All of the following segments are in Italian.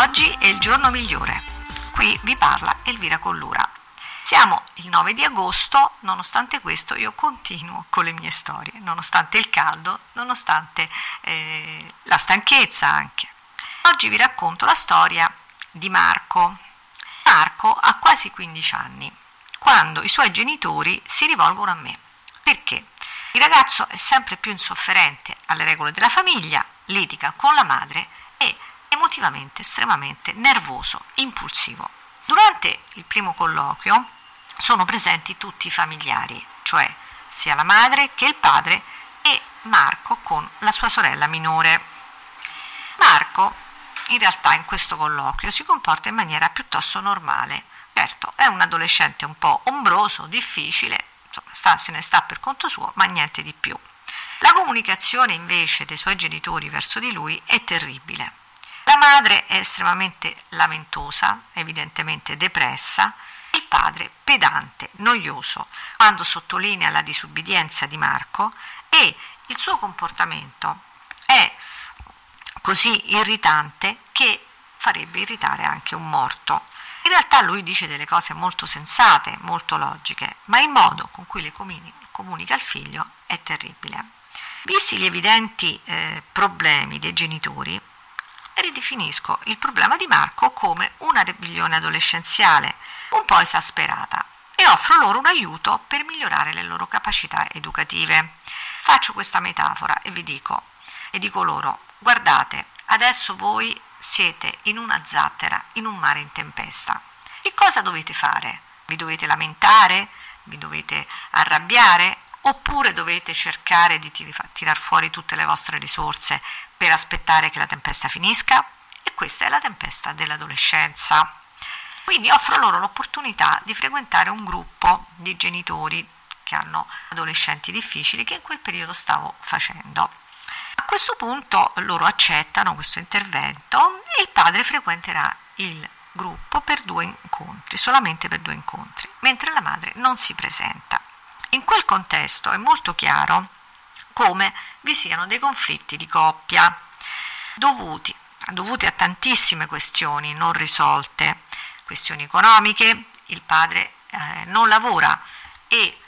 Oggi è il giorno migliore. Qui vi parla Elvira Collura. Siamo il 9 di agosto, nonostante questo io continuo con le mie storie, nonostante il caldo, nonostante eh, la stanchezza anche. Oggi vi racconto la storia di Marco. Marco ha quasi 15 anni, quando i suoi genitori si rivolgono a me. Perché? Il ragazzo è sempre più insofferente alle regole della famiglia, litiga con la madre e emotivamente estremamente nervoso, impulsivo. Durante il primo colloquio sono presenti tutti i familiari, cioè sia la madre che il padre e Marco con la sua sorella minore. Marco in realtà in questo colloquio si comporta in maniera piuttosto normale. Certo, è un adolescente un po' ombroso, difficile, insomma, sta, se ne sta per conto suo, ma niente di più. La comunicazione invece dei suoi genitori verso di lui è terribile. La madre è estremamente lamentosa, evidentemente depressa, il padre pedante, noioso, quando sottolinea la disubbidienza di Marco e il suo comportamento è così irritante che farebbe irritare anche un morto. In realtà lui dice delle cose molto sensate, molto logiche, ma il modo con cui le comunica al figlio è terribile. Visti gli evidenti eh, problemi dei genitori, ridefinisco il problema di Marco come una ribellione adolescenziale, un po' esasperata, e offro loro un aiuto per migliorare le loro capacità educative. Faccio questa metafora e vi dico, e dico loro, guardate, adesso voi siete in una zattera, in un mare in tempesta. E cosa dovete fare? Vi dovete lamentare? Vi dovete arrabbiare? Oppure dovete cercare di tirar fuori tutte le vostre risorse per aspettare che la tempesta finisca? E questa è la tempesta dell'adolescenza. Quindi offro loro l'opportunità di frequentare un gruppo di genitori che hanno adolescenti difficili che in quel periodo stavo facendo. A questo punto loro accettano questo intervento e il padre frequenterà il gruppo per due incontri, solamente per due incontri, mentre la madre non si presenta. In quel contesto è molto chiaro come vi siano dei conflitti di coppia dovuti, dovuti a tantissime questioni non risolte, questioni economiche, il padre eh, non lavora e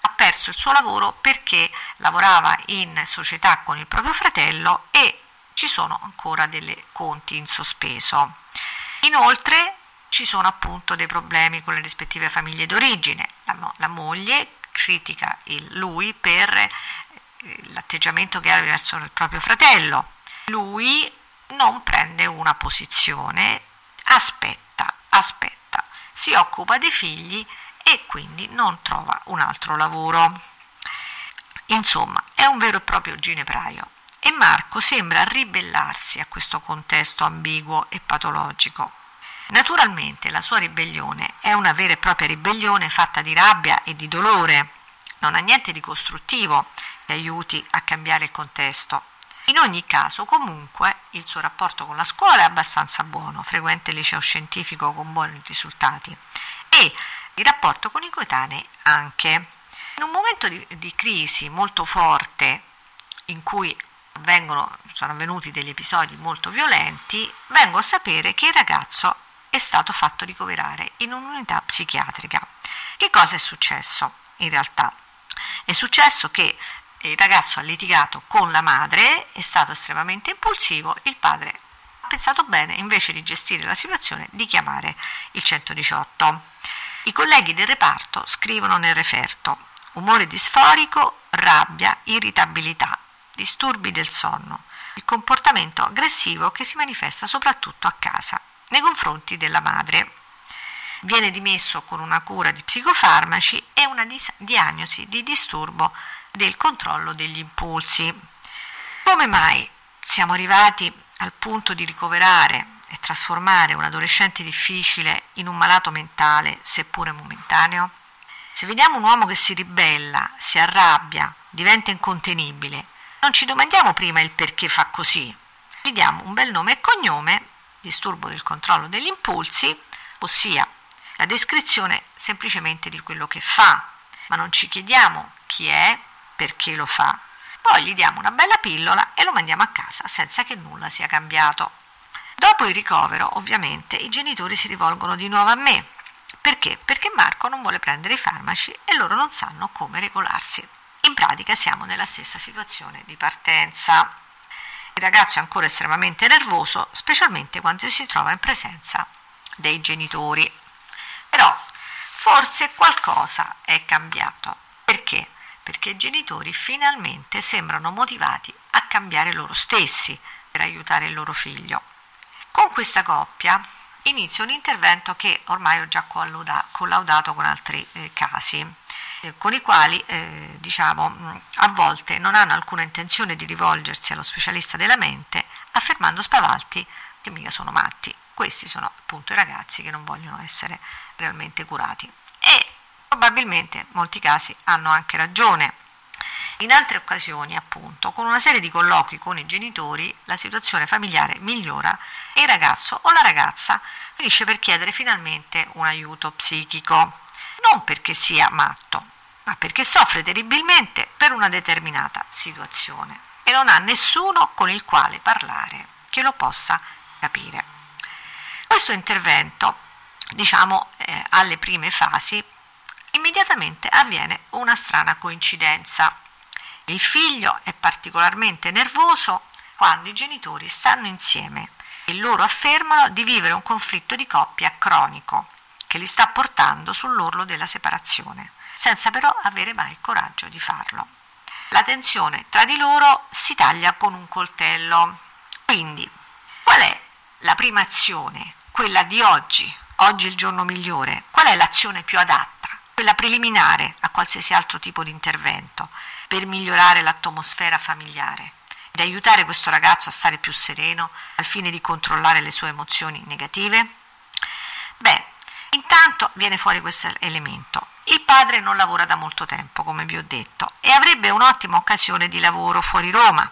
ha perso il suo lavoro perché lavorava in società con il proprio fratello e ci sono ancora dei conti in sospeso. Inoltre ci sono appunto dei problemi con le rispettive famiglie d'origine. La, la moglie critica lui per eh, l'atteggiamento che ha verso il proprio fratello. Lui non prende una posizione, aspetta, aspetta, si occupa dei figli e quindi non trova un altro lavoro. Insomma, è un vero e proprio ginepraio e Marco sembra ribellarsi a questo contesto ambiguo e patologico. Naturalmente la sua ribellione è una vera e propria ribellione fatta di rabbia e di dolore, non ha niente di costruttivo che aiuti a cambiare il contesto. In ogni caso, comunque, il suo rapporto con la scuola è abbastanza buono, frequente il liceo scientifico con buoni risultati e il rapporto con i coetanei anche. In un momento di, di crisi molto forte in cui avvengono, sono avvenuti degli episodi molto violenti, vengo a sapere che il ragazzo è stato fatto ricoverare in un'unità psichiatrica. Che cosa è successo in realtà? È successo che il ragazzo ha litigato con la madre, è stato estremamente impulsivo, il padre ha pensato bene invece di gestire la situazione di chiamare il 118. I colleghi del reparto scrivono nel referto umore disforico, rabbia, irritabilità, disturbi del sonno, il comportamento aggressivo che si manifesta soprattutto a casa nei confronti della madre. Viene dimesso con una cura di psicofarmaci e una dis- diagnosi di disturbo del controllo degli impulsi. Come mai siamo arrivati al punto di ricoverare e trasformare un adolescente difficile in un malato mentale, seppure momentaneo? Se vediamo un uomo che si ribella, si arrabbia, diventa incontenibile, non ci domandiamo prima il perché fa così. Gli diamo un bel nome e cognome, disturbo del controllo degli impulsi, ossia la descrizione semplicemente di quello che fa, ma non ci chiediamo chi è, perché lo fa. Poi gli diamo una bella pillola e lo mandiamo a casa senza che nulla sia cambiato. Dopo il ricovero, ovviamente, i genitori si rivolgono di nuovo a me. Perché? Perché Marco non vuole prendere i farmaci e loro non sanno come regolarsi. In pratica siamo nella stessa situazione di partenza. Il ragazzo è ancora estremamente nervoso, specialmente quando si trova in presenza dei genitori. Però forse qualcosa è cambiato. Perché? Perché i genitori finalmente sembrano motivati a cambiare loro stessi per aiutare il loro figlio. Con questa coppia inizio un intervento che ormai ho già collaudato con altri eh, casi, eh, con i quali eh, diciamo, a volte non hanno alcuna intenzione di rivolgersi allo specialista della mente, affermando spavalti che mica sono matti. Questi sono appunto i ragazzi che non vogliono essere realmente curati. E probabilmente in molti casi hanno anche ragione. In altre occasioni, appunto, con una serie di colloqui con i genitori, la situazione familiare migliora e il ragazzo o la ragazza finisce per chiedere finalmente un aiuto psichico, non perché sia matto, ma perché soffre terribilmente per una determinata situazione e non ha nessuno con il quale parlare che lo possa capire. Questo intervento, diciamo, eh, alle prime fasi, immediatamente avviene una strana coincidenza. Il figlio è particolarmente nervoso quando i genitori stanno insieme e loro affermano di vivere un conflitto di coppia cronico che li sta portando sull'orlo della separazione, senza però avere mai il coraggio di farlo. La tensione tra di loro si taglia con un coltello. Quindi, qual è la prima azione, quella di oggi, oggi il giorno migliore? Qual è l'azione più adatta? quella preliminare a qualsiasi altro tipo di intervento per migliorare l'atmosfera familiare ed aiutare questo ragazzo a stare più sereno al fine di controllare le sue emozioni negative? Beh, intanto viene fuori questo elemento. Il padre non lavora da molto tempo, come vi ho detto, e avrebbe un'ottima occasione di lavoro fuori Roma.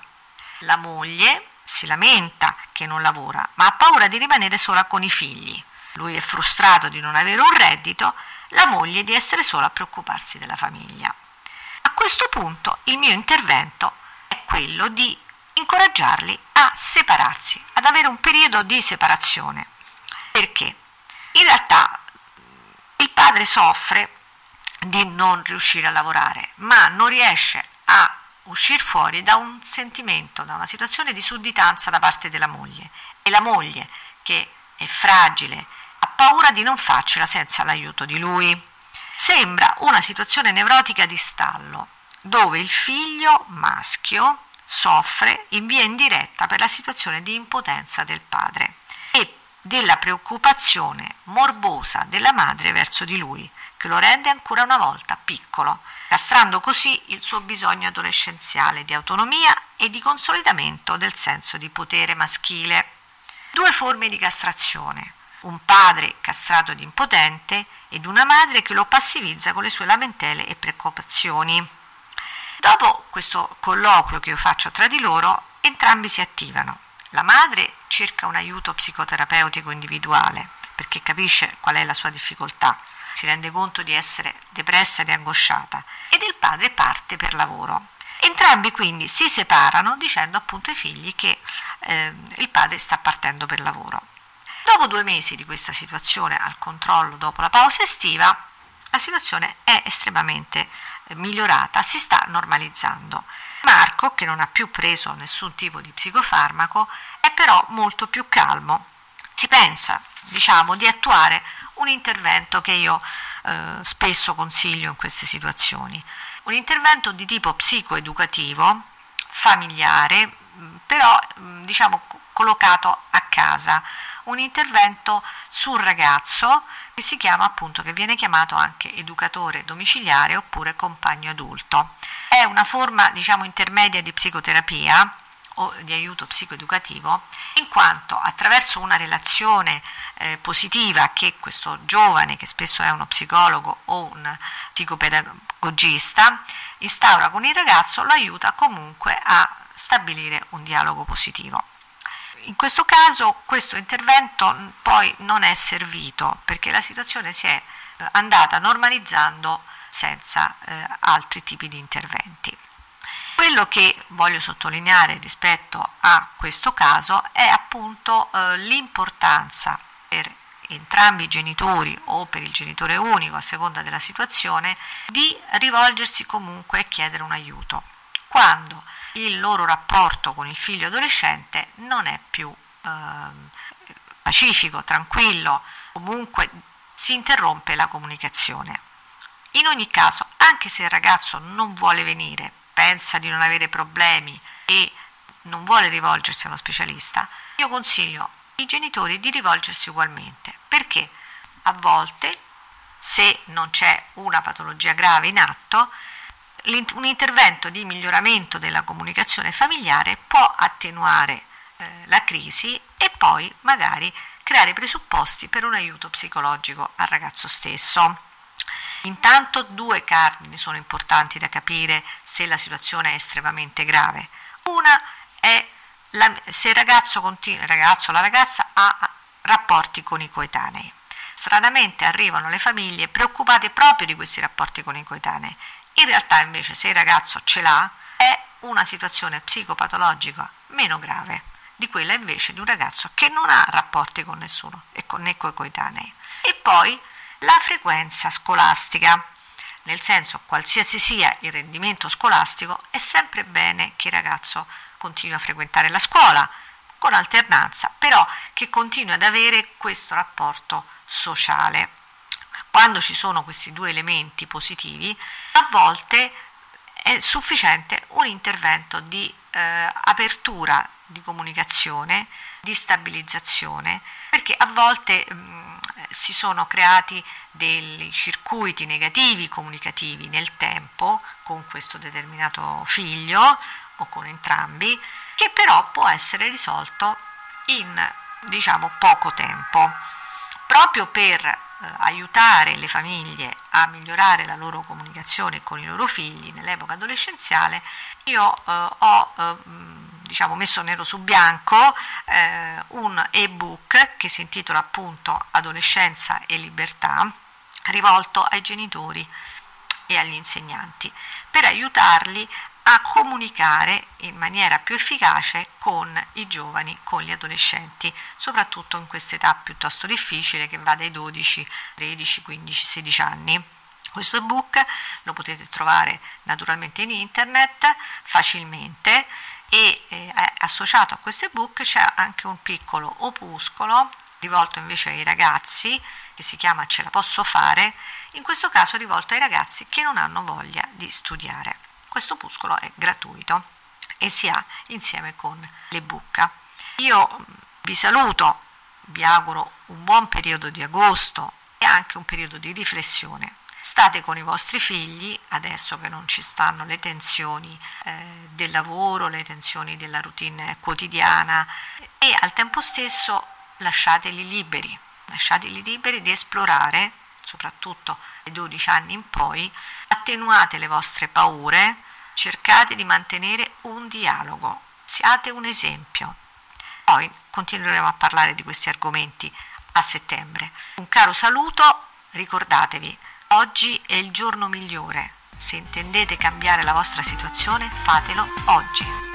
La moglie si lamenta che non lavora, ma ha paura di rimanere sola con i figli. Lui è frustrato di non avere un reddito la moglie di essere sola a preoccuparsi della famiglia. A questo punto il mio intervento è quello di incoraggiarli a separarsi, ad avere un periodo di separazione. Perché? In realtà il padre soffre di non riuscire a lavorare, ma non riesce a uscire fuori da un sentimento, da una situazione di sudditanza da parte della moglie. E la moglie, che è fragile, ha paura di non farcela senza l'aiuto di lui. Sembra una situazione nevrotica di stallo, dove il figlio maschio soffre in via indiretta per la situazione di impotenza del padre e della preoccupazione morbosa della madre verso di lui, che lo rende ancora una volta piccolo, castrando così il suo bisogno adolescenziale di autonomia e di consolidamento del senso di potere maschile. Due forme di castrazione, un padre castrato ed impotente ed una madre che lo passivizza con le sue lamentele e preoccupazioni. Dopo questo colloquio che io faccio tra di loro, entrambi si attivano. La madre cerca un aiuto psicoterapeutico individuale perché capisce qual è la sua difficoltà, si rende conto di essere depressa ed angosciata ed il padre parte per lavoro. Entrambi quindi si separano dicendo appunto ai figli che eh, il padre sta partendo per lavoro. Dopo due mesi di questa situazione al controllo dopo la pausa estiva, la situazione è estremamente eh, migliorata, si sta normalizzando. Marco, che non ha più preso nessun tipo di psicofarmaco, è però molto più calmo. Si pensa, diciamo, di attuare un intervento che io eh, spesso consiglio in queste situazioni. Un intervento di tipo psicoeducativo, familiare, però diciamo collocato a casa, un intervento sul ragazzo che si chiama appunto, che viene chiamato anche educatore domiciliare oppure compagno adulto. È una forma diciamo intermedia di psicoterapia o di aiuto psicoeducativo, in quanto attraverso una relazione eh, positiva che questo giovane, che spesso è uno psicologo o un psicopedagogista, instaura con il ragazzo, lo aiuta comunque a stabilire un dialogo positivo. In questo caso questo intervento poi non è servito perché la situazione si è eh, andata normalizzando senza eh, altri tipi di interventi. Quello che voglio sottolineare rispetto a questo caso è appunto eh, l'importanza per entrambi i genitori o per il genitore unico a seconda della situazione di rivolgersi comunque e chiedere un aiuto quando il loro rapporto con il figlio adolescente non è più eh, pacifico, tranquillo, comunque si interrompe la comunicazione. In ogni caso, anche se il ragazzo non vuole venire, pensa di non avere problemi e non vuole rivolgersi a uno specialista, io consiglio ai genitori di rivolgersi ugualmente, perché a volte, se non c'è una patologia grave in atto, un intervento di miglioramento della comunicazione familiare può attenuare eh, la crisi e poi magari creare i presupposti per un aiuto psicologico al ragazzo stesso. Intanto due cardini sono importanti da capire se la situazione è estremamente grave. Una è la, se il ragazzo, continua, il ragazzo o la ragazza ha rapporti con i coetanei. Stranamente arrivano le famiglie preoccupate proprio di questi rapporti con i coetanei. In realtà invece se il ragazzo ce l'ha è una situazione psicopatologica meno grave di quella invece di un ragazzo che non ha rapporti con nessuno e con, né con i coetanei. E poi la frequenza scolastica, nel senso qualsiasi sia il rendimento scolastico, è sempre bene che il ragazzo continui a frequentare la scuola con alternanza, però che continui ad avere questo rapporto sociale. Quando ci sono questi due elementi positivi, a volte è sufficiente un intervento di eh, apertura di comunicazione, di stabilizzazione, perché a volte mh, mm, si sono creati dei circuiti negativi comunicativi nel tempo con questo determinato figlio o con entrambi, che però può essere risolto in diciamo poco tempo. Proprio per eh, aiutare le famiglie a migliorare la loro comunicazione con i loro figli nell'epoca adolescenziale, io eh, ho eh, diciamo, messo nero su bianco eh, un ebook che si intitola appunto Adolescenza e libertà, rivolto ai genitori e agli insegnanti, per aiutarli a comunicare in maniera più efficace con i giovani, con gli adolescenti, soprattutto in questa età piuttosto difficile che va dai 12, 13, 15, 16 anni. Questo ebook lo potete trovare naturalmente in internet facilmente e eh, associato a questo ebook c'è anche un piccolo opuscolo rivolto invece ai ragazzi che si chiama Ce la posso fare, in questo caso rivolto ai ragazzi che non hanno voglia di studiare. Questo opuscolo è gratuito e si ha insieme con l'ebook. Io mm, vi saluto, vi auguro un buon periodo di agosto e anche un periodo di riflessione. State con i vostri figli, adesso che non ci stanno le tensioni eh, del lavoro, le tensioni della routine quotidiana e al tempo stesso lasciateli liberi, lasciateli liberi di esplorare soprattutto dai 12 anni in poi, attenuate le vostre paure, cercate di mantenere un dialogo, siate un esempio. Poi continueremo a parlare di questi argomenti a settembre. Un caro saluto, ricordatevi, oggi è il giorno migliore. Se intendete cambiare la vostra situazione, fatelo oggi.